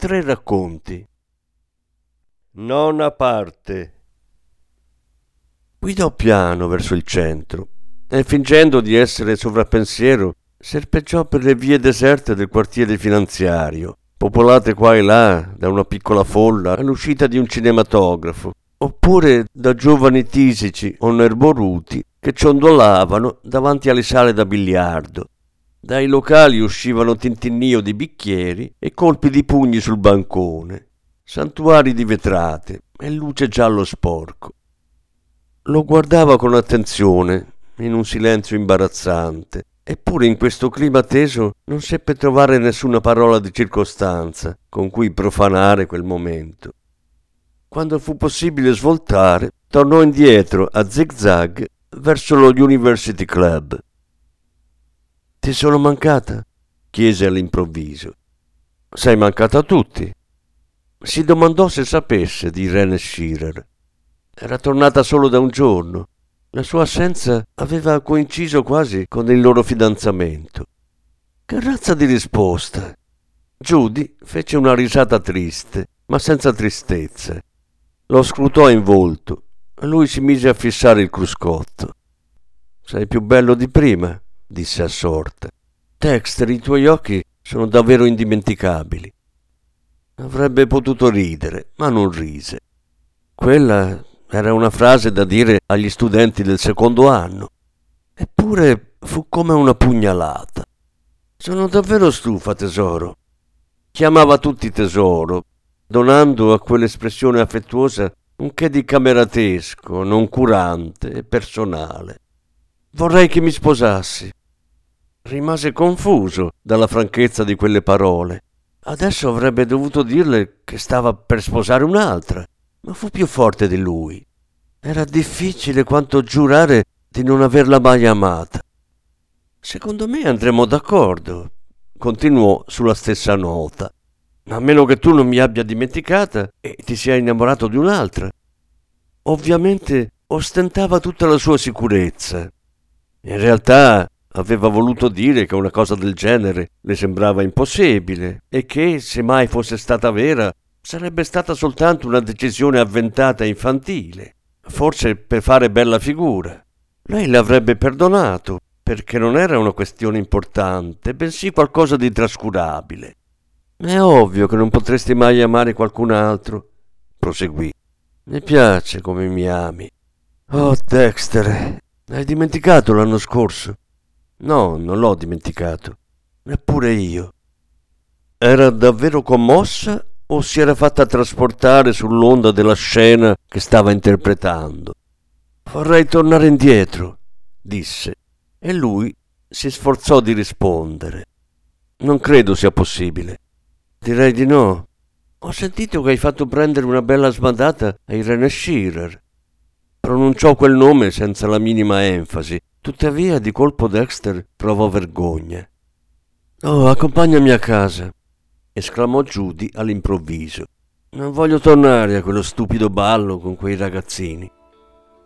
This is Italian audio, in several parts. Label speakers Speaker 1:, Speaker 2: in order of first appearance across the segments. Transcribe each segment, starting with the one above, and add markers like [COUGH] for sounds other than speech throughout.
Speaker 1: Tre racconti. Nona parte. Guidò piano verso il centro e fingendo di essere sovrappensiero serpeggiò per le vie deserte del quartiere finanziario, popolate qua e là da una piccola folla all'uscita di un cinematografo, oppure da giovani tisici o nerboruti che ciondolavano davanti alle sale da biliardo dai locali uscivano tintinnio di bicchieri e colpi di pugni sul bancone, santuari di vetrate e luce giallo sporco. Lo guardava con attenzione, in un silenzio imbarazzante, eppure in questo clima teso non seppe trovare nessuna parola di circostanza con cui profanare quel momento. Quando fu possibile svoltare, tornò indietro a zig-zag verso lo University Club ti sono mancata? chiese all'improvviso. Sei mancata a tutti. Si domandò se sapesse di Irene Shearer. Era tornata solo da un giorno. La sua assenza aveva coinciso quasi con il loro fidanzamento. Che razza di risposta! Judy fece una risata triste, ma senza tristezza. Lo scrutò in volto lui si mise a fissare il cruscotto. Sei più bello di prima, disse assorta. Dexter, i tuoi occhi sono davvero indimenticabili. Avrebbe potuto ridere, ma non rise. Quella era una frase da dire agli studenti del secondo anno. Eppure fu come una pugnalata. Sono davvero stufa, tesoro. Chiamava tutti tesoro, donando a quell'espressione affettuosa un che di cameratesco, noncurante e personale. Vorrei che mi sposassi. Rimase confuso dalla franchezza di quelle parole. Adesso avrebbe dovuto dirle che stava per sposare un'altra, ma fu più forte di lui. Era difficile quanto giurare di non averla mai amata. Secondo me andremo d'accordo, continuò sulla stessa nota, a meno che tu non mi abbia dimenticata e ti sia innamorato di un'altra. Ovviamente ostentava tutta la sua sicurezza. In realtà Aveva voluto dire che una cosa del genere le sembrava impossibile e che, se mai fosse stata vera, sarebbe stata soltanto una decisione avventata e infantile, forse per fare bella figura. Lei l'avrebbe perdonato, perché non era una questione importante, bensì qualcosa di trascurabile. È ovvio che non potresti mai amare qualcun altro, proseguì. Mi piace come mi ami. Oh, Dexter, hai dimenticato l'anno scorso? No, non l'ho dimenticato. Neppure io. Era davvero commossa o si era fatta trasportare sull'onda della scena che stava interpretando? Vorrei tornare indietro, disse, e lui si sforzò di rispondere. Non credo sia possibile. Direi di no. Ho sentito che hai fatto prendere una bella sbandata a Irene Shearer. Pronunciò quel nome senza la minima enfasi, Tuttavia di colpo Dexter provò vergogna. Oh, accompagnami a casa, esclamò Judy all'improvviso. Non voglio tornare a quello stupido ballo con quei ragazzini.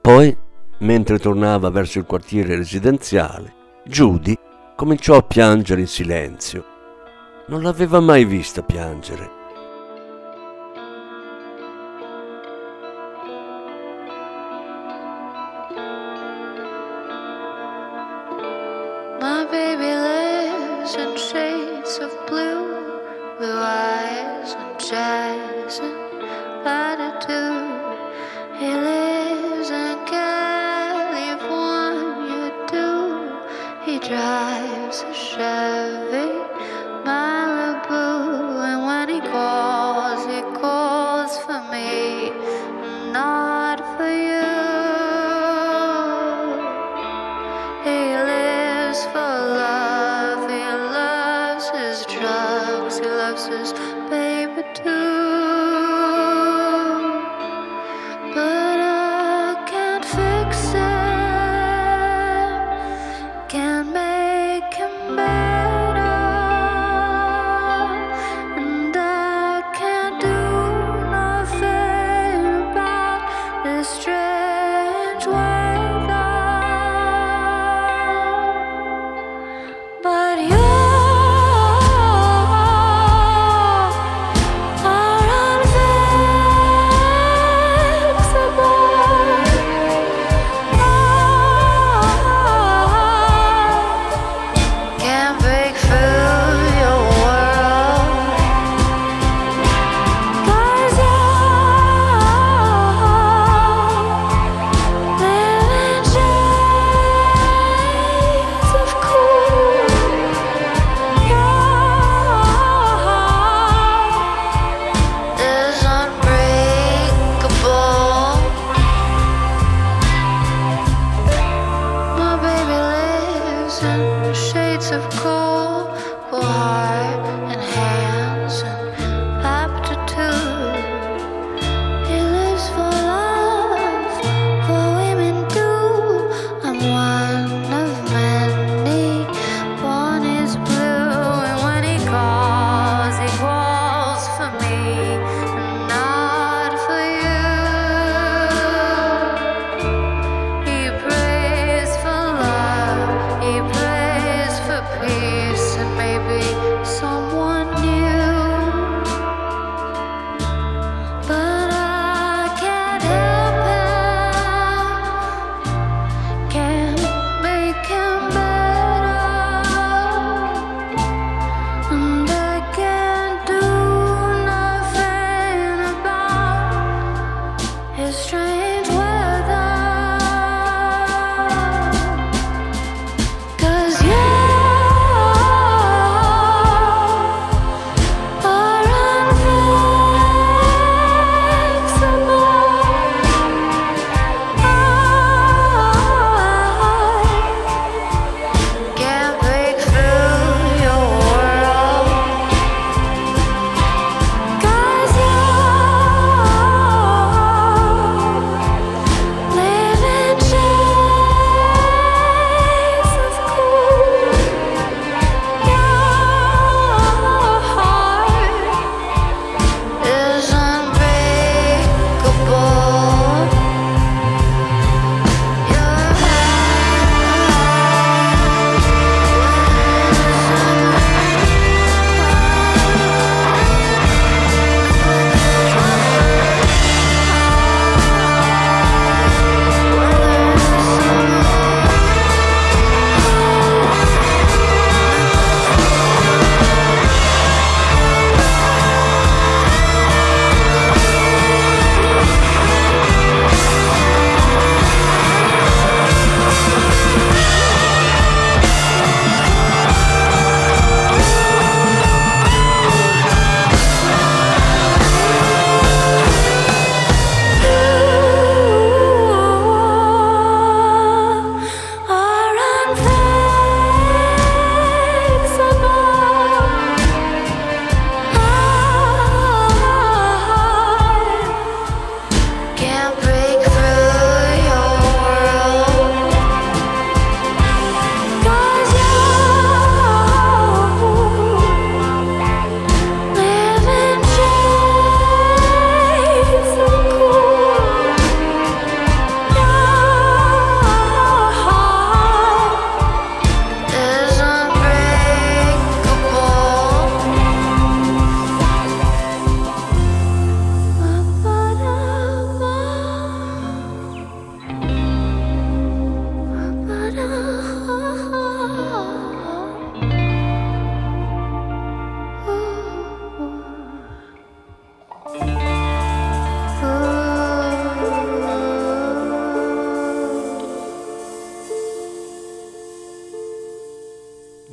Speaker 1: Poi, mentre tornava verso il quartiere residenziale, Judy cominciò a piangere in silenzio. Non l'aveva mai vista piangere.
Speaker 2: blue eyes and chasing latitude.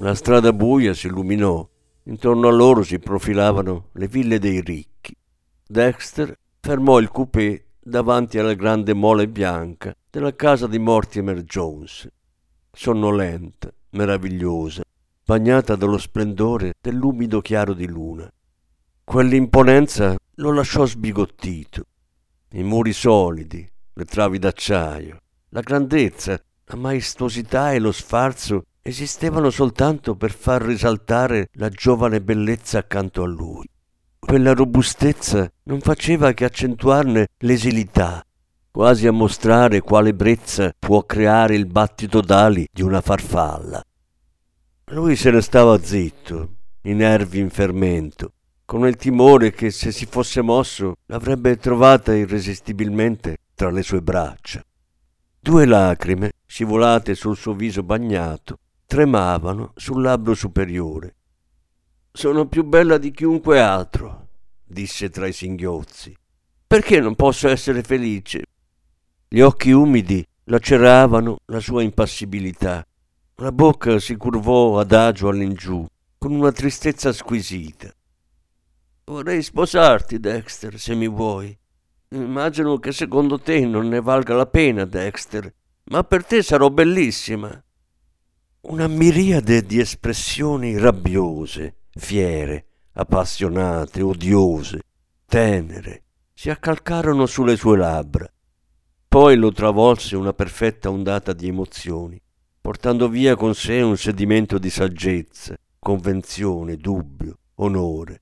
Speaker 1: La strada buia si illuminò. Intorno a loro si profilavano le ville dei ricchi. Dexter fermò il coupé davanti alla grande mole bianca della casa di Mortimer Jones, sonnolenta, meravigliosa, bagnata dallo splendore dell'umido chiaro di luna. Quell'imponenza lo lasciò sbigottito. I muri solidi, le travi d'acciaio, la grandezza, la maestosità e lo sfarzo esistevano soltanto per far risaltare la giovane bellezza accanto a lui. Quella robustezza non faceva che accentuarne l'esilità, quasi a mostrare quale brezza può creare il battito d'ali di una farfalla. Lui se ne stava zitto, i nervi in fermento, con il timore che se si fosse mosso l'avrebbe trovata irresistibilmente tra le sue braccia. Due lacrime, scivolate sul suo viso bagnato, tremavano sul labbro superiore. Sono più bella di chiunque altro, disse tra i singhiozzi. Perché non posso essere felice? Gli occhi umidi laceravano la sua impassibilità. La bocca si curvò adagio all'ingiù, con una tristezza squisita. Vorrei sposarti, Dexter, se mi vuoi. Immagino che secondo te non ne valga la pena, Dexter, ma per te sarò bellissima. Una miriade di espressioni rabbiose, fiere, appassionate, odiose, tenere, si accalcarono sulle sue labbra. Poi lo travolse una perfetta ondata di emozioni, portando via con sé un sedimento di saggezza, convenzione, dubbio, onore.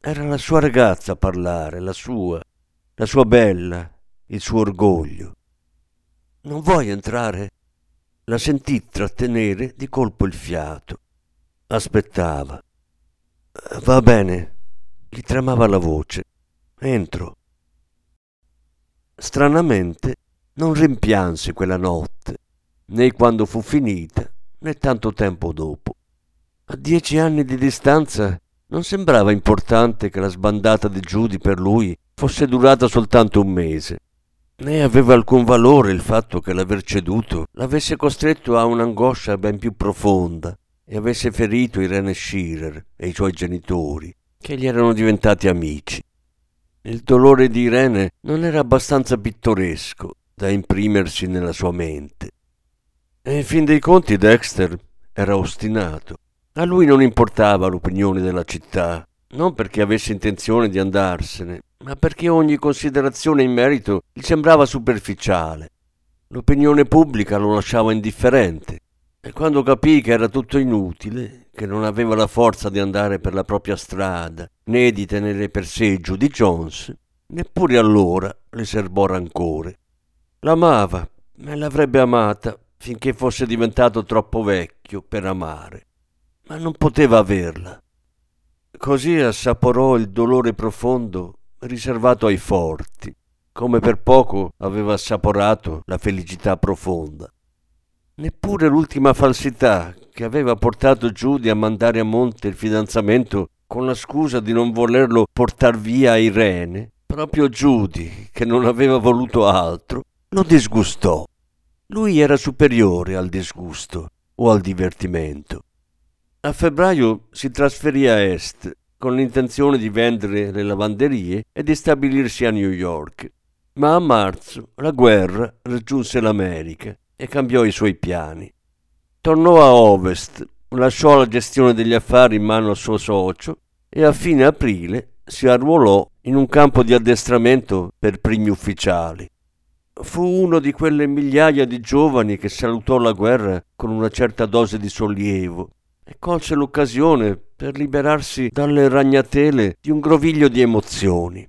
Speaker 1: Era la sua ragazza a parlare, la sua, la sua bella, il suo orgoglio. Non vuoi entrare? La sentì trattenere di colpo il fiato. Aspettava. Va bene, gli tremava la voce. Entro. Stranamente non rimpianse quella notte, né quando fu finita, né tanto tempo dopo. A dieci anni di distanza non sembrava importante che la sbandata di Giudi per lui fosse durata soltanto un mese. Né aveva alcun valore il fatto che l'aver ceduto l'avesse costretto a un'angoscia ben più profonda e avesse ferito Irene Schirer e i suoi genitori, che gli erano diventati amici. Il dolore di Irene non era abbastanza pittoresco da imprimersi nella sua mente. E in fin dei conti Dexter era ostinato. A lui non importava l'opinione della città, non perché avesse intenzione di andarsene, ma perché ogni considerazione in merito gli sembrava superficiale. L'opinione pubblica lo lasciava indifferente e quando capì che era tutto inutile, che non aveva la forza di andare per la propria strada, né di tenere per giù di Jones, neppure allora le serbò rancore. L'amava e l'avrebbe amata finché fosse diventato troppo vecchio per amare, ma non poteva averla. Così assaporò il dolore profondo riservato ai forti, come per poco aveva assaporato la felicità profonda. Neppure l'ultima falsità che aveva portato Giudy a mandare a monte il fidanzamento con la scusa di non volerlo portar via a Irene, proprio Giudy, che non aveva voluto altro, lo disgustò. Lui era superiore al disgusto o al divertimento. A febbraio si trasferì a Est con l'intenzione di vendere le lavanderie e di stabilirsi a New York. Ma a marzo la guerra raggiunse l'America e cambiò i suoi piani. Tornò a Ovest, lasciò la gestione degli affari in mano al suo socio e a fine aprile si arruolò in un campo di addestramento per primi ufficiali. Fu uno di quelle migliaia di giovani che salutò la guerra con una certa dose di sollievo e colse l'occasione per liberarsi dalle ragnatele di un groviglio di emozioni.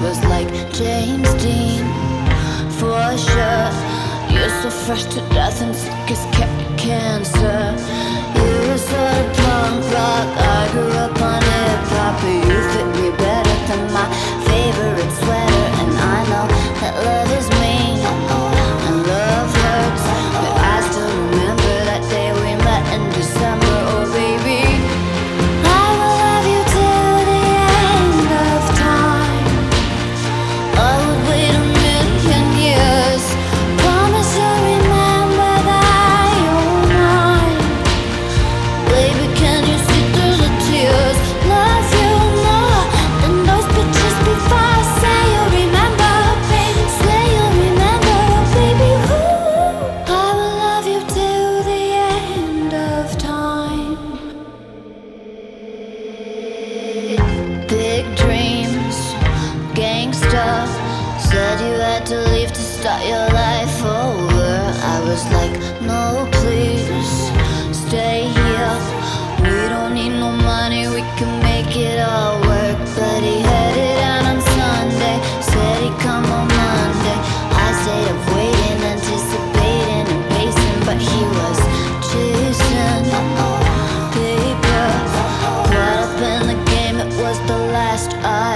Speaker 2: Was like James Dean, for sure. You're so fresh to death and sick as ca- cancer. You punk rock. I grew up on hip hop, but you fit me better than my favorite sweater. And I know that love is just us.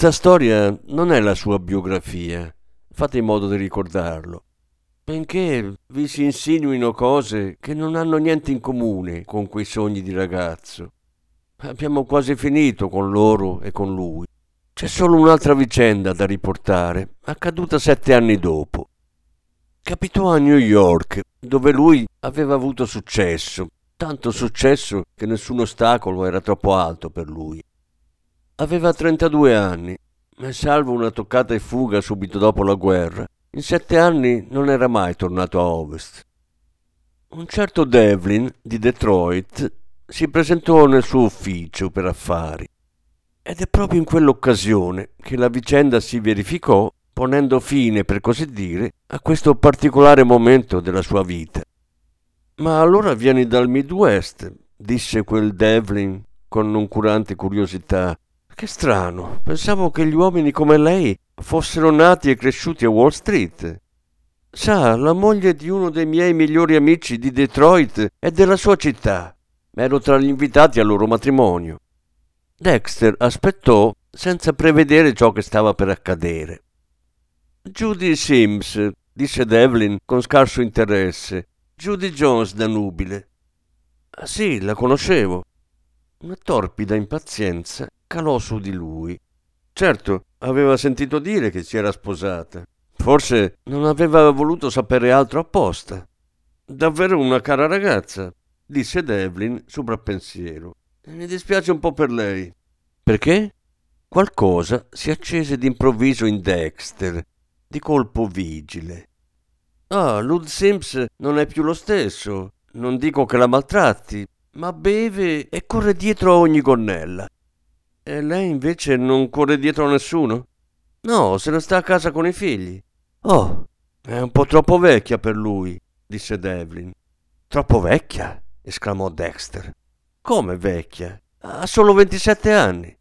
Speaker 1: Questa storia non è la sua biografia, fate in modo di ricordarlo, benché vi si insinuino cose che non hanno niente in comune con quei sogni di ragazzo. Abbiamo quasi finito con loro e con lui. C'è solo un'altra vicenda da riportare, accaduta sette anni dopo. Capitò a New York, dove lui aveva avuto successo, tanto successo che nessun ostacolo era troppo alto per lui. Aveva 32 anni, e salvo una toccata e fuga subito dopo la guerra, in sette anni non era mai tornato a ovest. Un certo Devlin di Detroit si presentò nel suo ufficio per affari ed è proprio in quell'occasione che la vicenda si verificò ponendo fine, per così dire, a questo particolare momento della sua vita. Ma allora vieni dal Midwest, disse quel Devlin con noncurante curiosità. Che strano, pensavo che gli uomini come lei fossero nati e cresciuti a Wall Street. Sa, la moglie di uno dei miei migliori amici di Detroit è della sua città. Ero tra gli invitati al loro matrimonio. Dexter aspettò senza prevedere ciò che stava per accadere. Judy Sims, disse Devlin con scarso interesse. Judy Jones da nubile. Sì, la conoscevo. Una torpida impazienza calò su di lui. Certo, aveva sentito dire che si era sposata. Forse non aveva voluto sapere altro apposta. Davvero una cara ragazza, disse Devlin soprappensiero. Mi dispiace un po' per lei. Perché? Qualcosa si accese d'improvviso in Dexter, di colpo vigile. Ah, Lud Sims non è più lo stesso. Non dico che la maltratti, ma beve e corre dietro a ogni gonnella. E lei invece non corre dietro a nessuno? No, se ne sta a casa con i figli. Oh, è un po' troppo vecchia per lui, disse Devlin. Troppo vecchia? esclamò Dexter. Come vecchia? Ha solo 27 anni.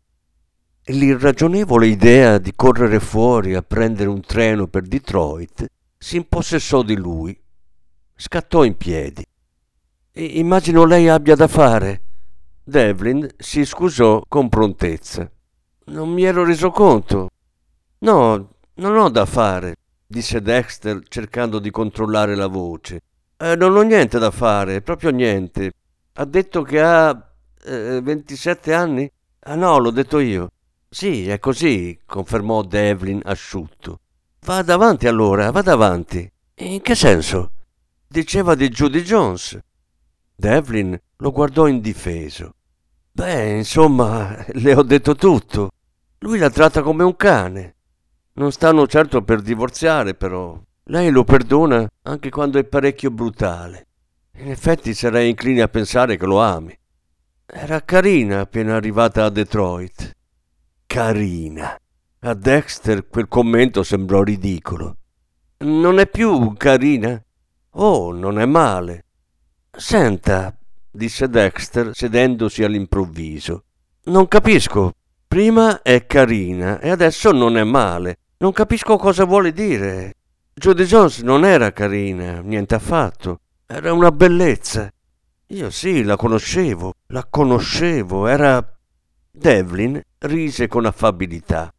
Speaker 1: L'irragionevole idea di correre fuori a prendere un treno per Detroit si impossessò di lui. Scattò in piedi. Immagino lei abbia da fare. Devlin si scusò con prontezza. Non mi ero reso conto. No, non ho da fare, disse Dexter cercando di controllare la voce. Eh, non ho niente da fare, proprio niente. Ha detto che ha eh, 27 anni? Ah no, l'ho detto io. Sì, è così, confermò Devlin asciutto. Vada avanti allora, vada avanti. In che senso? Diceva di Judy Jones. Devlin lo guardò indifeso. Beh, insomma, [LAUGHS] le ho detto tutto. Lui la tratta come un cane. Non stanno certo per divorziare, però. Lei lo perdona anche quando è parecchio brutale. In effetti sarei incline a pensare che lo ami. Era carina appena arrivata a Detroit. Carina. A Dexter quel commento sembrò ridicolo. Non è più carina? Oh, non è male. Senta, disse Dexter sedendosi all'improvviso. Non capisco. Prima è carina e adesso non è male. Non capisco cosa vuole dire. Judy Jones non era carina, niente affatto. Era una bellezza. Io sì, la conoscevo, la conoscevo, era Devlin rise con affabilità.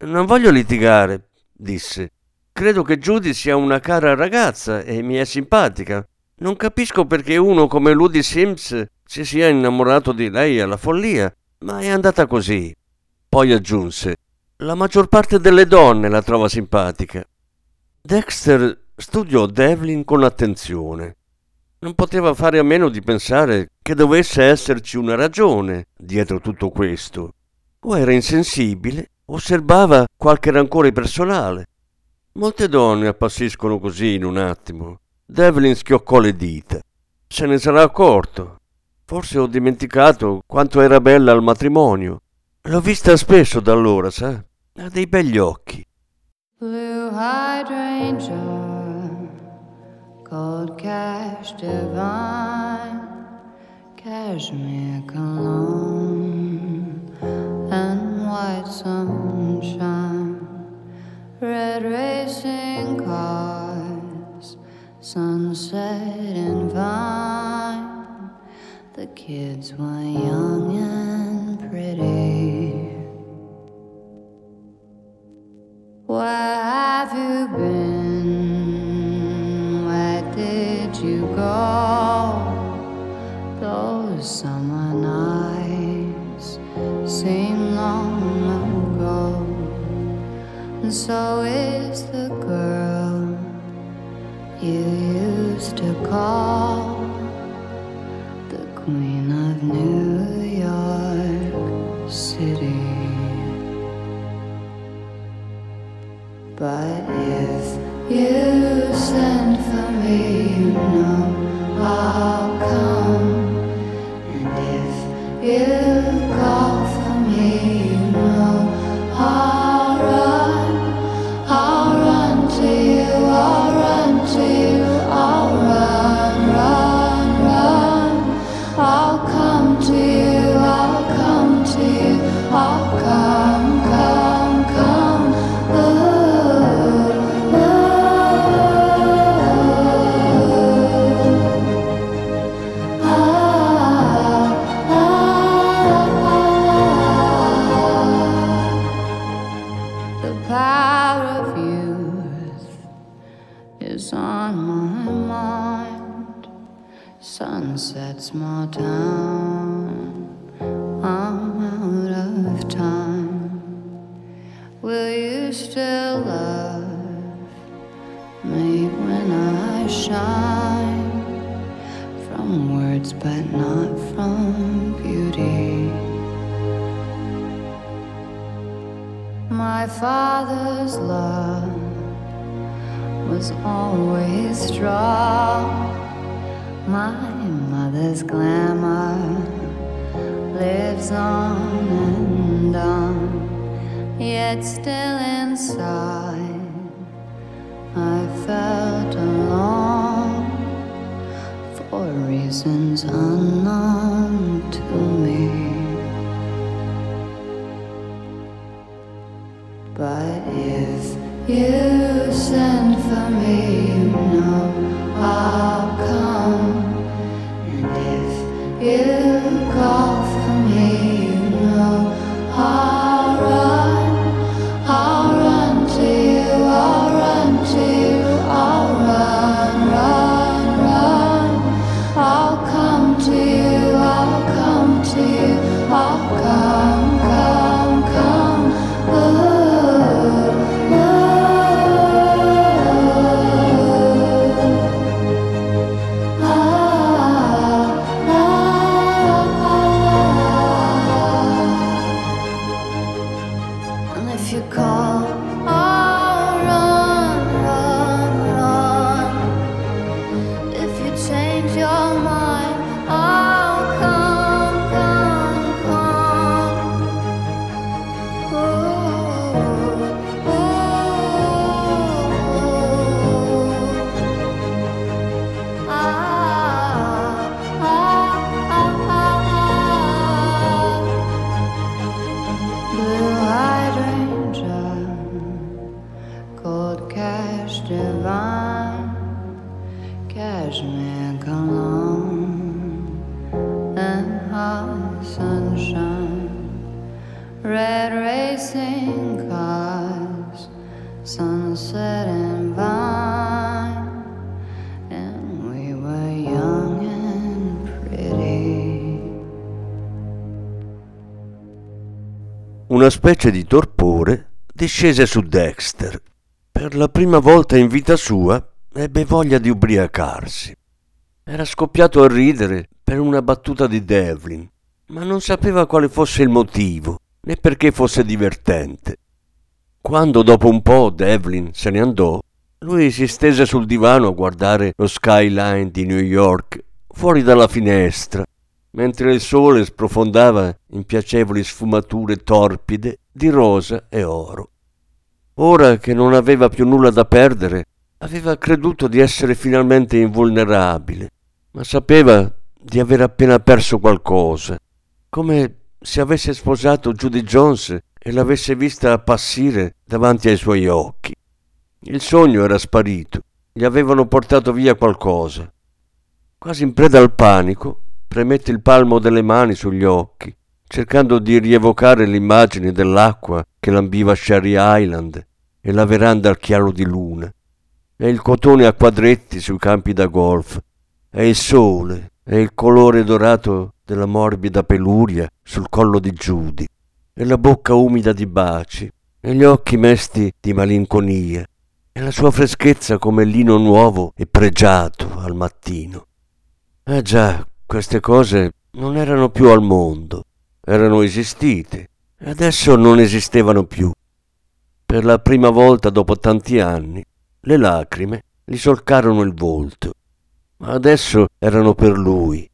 Speaker 1: Non voglio litigare, disse. Credo che Judy sia una cara ragazza e mi è simpatica. Non capisco perché uno come Ludy Sims si sia innamorato di lei alla follia, ma è andata così. Poi aggiunse: La maggior parte delle donne la trova simpatica. Dexter studiò Devlin con attenzione non poteva fare a meno di pensare che dovesse esserci una ragione dietro tutto questo. O era insensibile, o serbava qualche rancore personale. Molte donne appassiscono così in un attimo. Devlin schioccò le dita. Se ne sarà accorto. Forse ho dimenticato quanto era bella al matrimonio. L'ho vista spesso da allora, sa? Ha dei begli occhi. Blue hydrangea Cold cash divine, cashmere cologne, and white sunshine, red racing cars, sunset and vine. The kids were young and
Speaker 2: words, but not from beauty. My father's love was always strong. My mother's glamour lives on and on. Yet still inside, I felt alone for comes.
Speaker 1: Una specie di torpore discese su Dexter. Per la prima volta in vita sua ebbe voglia di ubriacarsi. Era scoppiato a ridere per una battuta di Devlin, ma non sapeva quale fosse il motivo, né perché fosse divertente. Quando dopo un po' Devlin se ne andò, lui si stese sul divano a guardare lo skyline di New York fuori dalla finestra, mentre il sole sprofondava in piacevoli sfumature torpide di rosa e oro. Ora che non aveva più nulla da perdere, aveva creduto di essere finalmente invulnerabile, ma sapeva di aver appena perso qualcosa, come se avesse sposato Judy Jones e l'avesse vista appassire davanti ai suoi occhi. Il sogno era sparito, gli avevano portato via qualcosa. Quasi in preda al panico, premette il palmo delle mani sugli occhi, cercando di rievocare l'immagine dell'acqua che lambiva Sherry Island e la veranda al chiaro di luna, e il cotone a quadretti sui campi da golf, e il sole, e il colore dorato della morbida peluria sul collo di Giudi, e la bocca umida di baci, e gli occhi mesti di malinconia, e la sua freschezza come lino nuovo e pregiato al mattino. Ah già, queste cose non erano più al mondo, erano esistite, e adesso non esistevano più. Per la prima volta dopo tanti anni, le lacrime gli solcarono il volto, ma adesso erano per lui.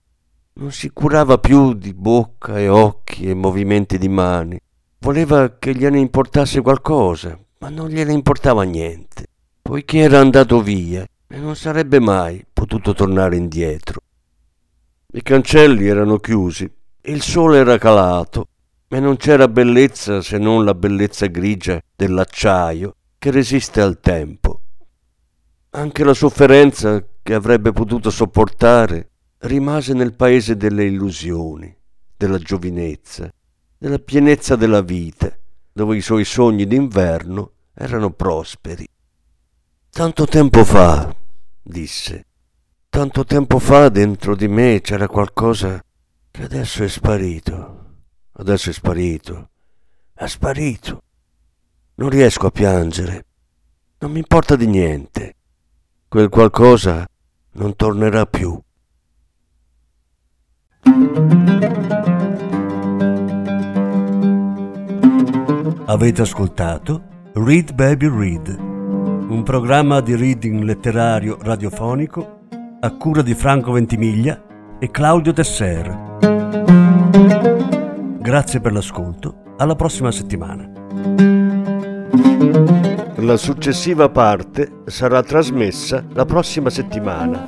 Speaker 1: Non si curava più di bocca e occhi e movimenti di mani. Voleva che gliene importasse qualcosa, ma non gliene importava niente, poiché era andato via e non sarebbe mai potuto tornare indietro. I cancelli erano chiusi, il sole era calato e non c'era bellezza se non la bellezza grigia dell'acciaio che resiste al tempo. Anche la sofferenza che avrebbe potuto sopportare rimase nel paese delle illusioni, della giovinezza, della pienezza della vita, dove i suoi sogni d'inverno erano prosperi. Tanto tempo fa, disse, tanto tempo fa dentro di me c'era qualcosa che adesso è sparito. Adesso è sparito. È sparito. Non riesco a piangere. Non mi importa di niente. Quel qualcosa non tornerà più.
Speaker 3: Avete ascoltato Read Baby Read, un programma di reading letterario radiofonico a cura di Franco Ventimiglia e Claudio Tesser. Grazie per l'ascolto, alla prossima settimana.
Speaker 1: La successiva parte sarà trasmessa la prossima settimana.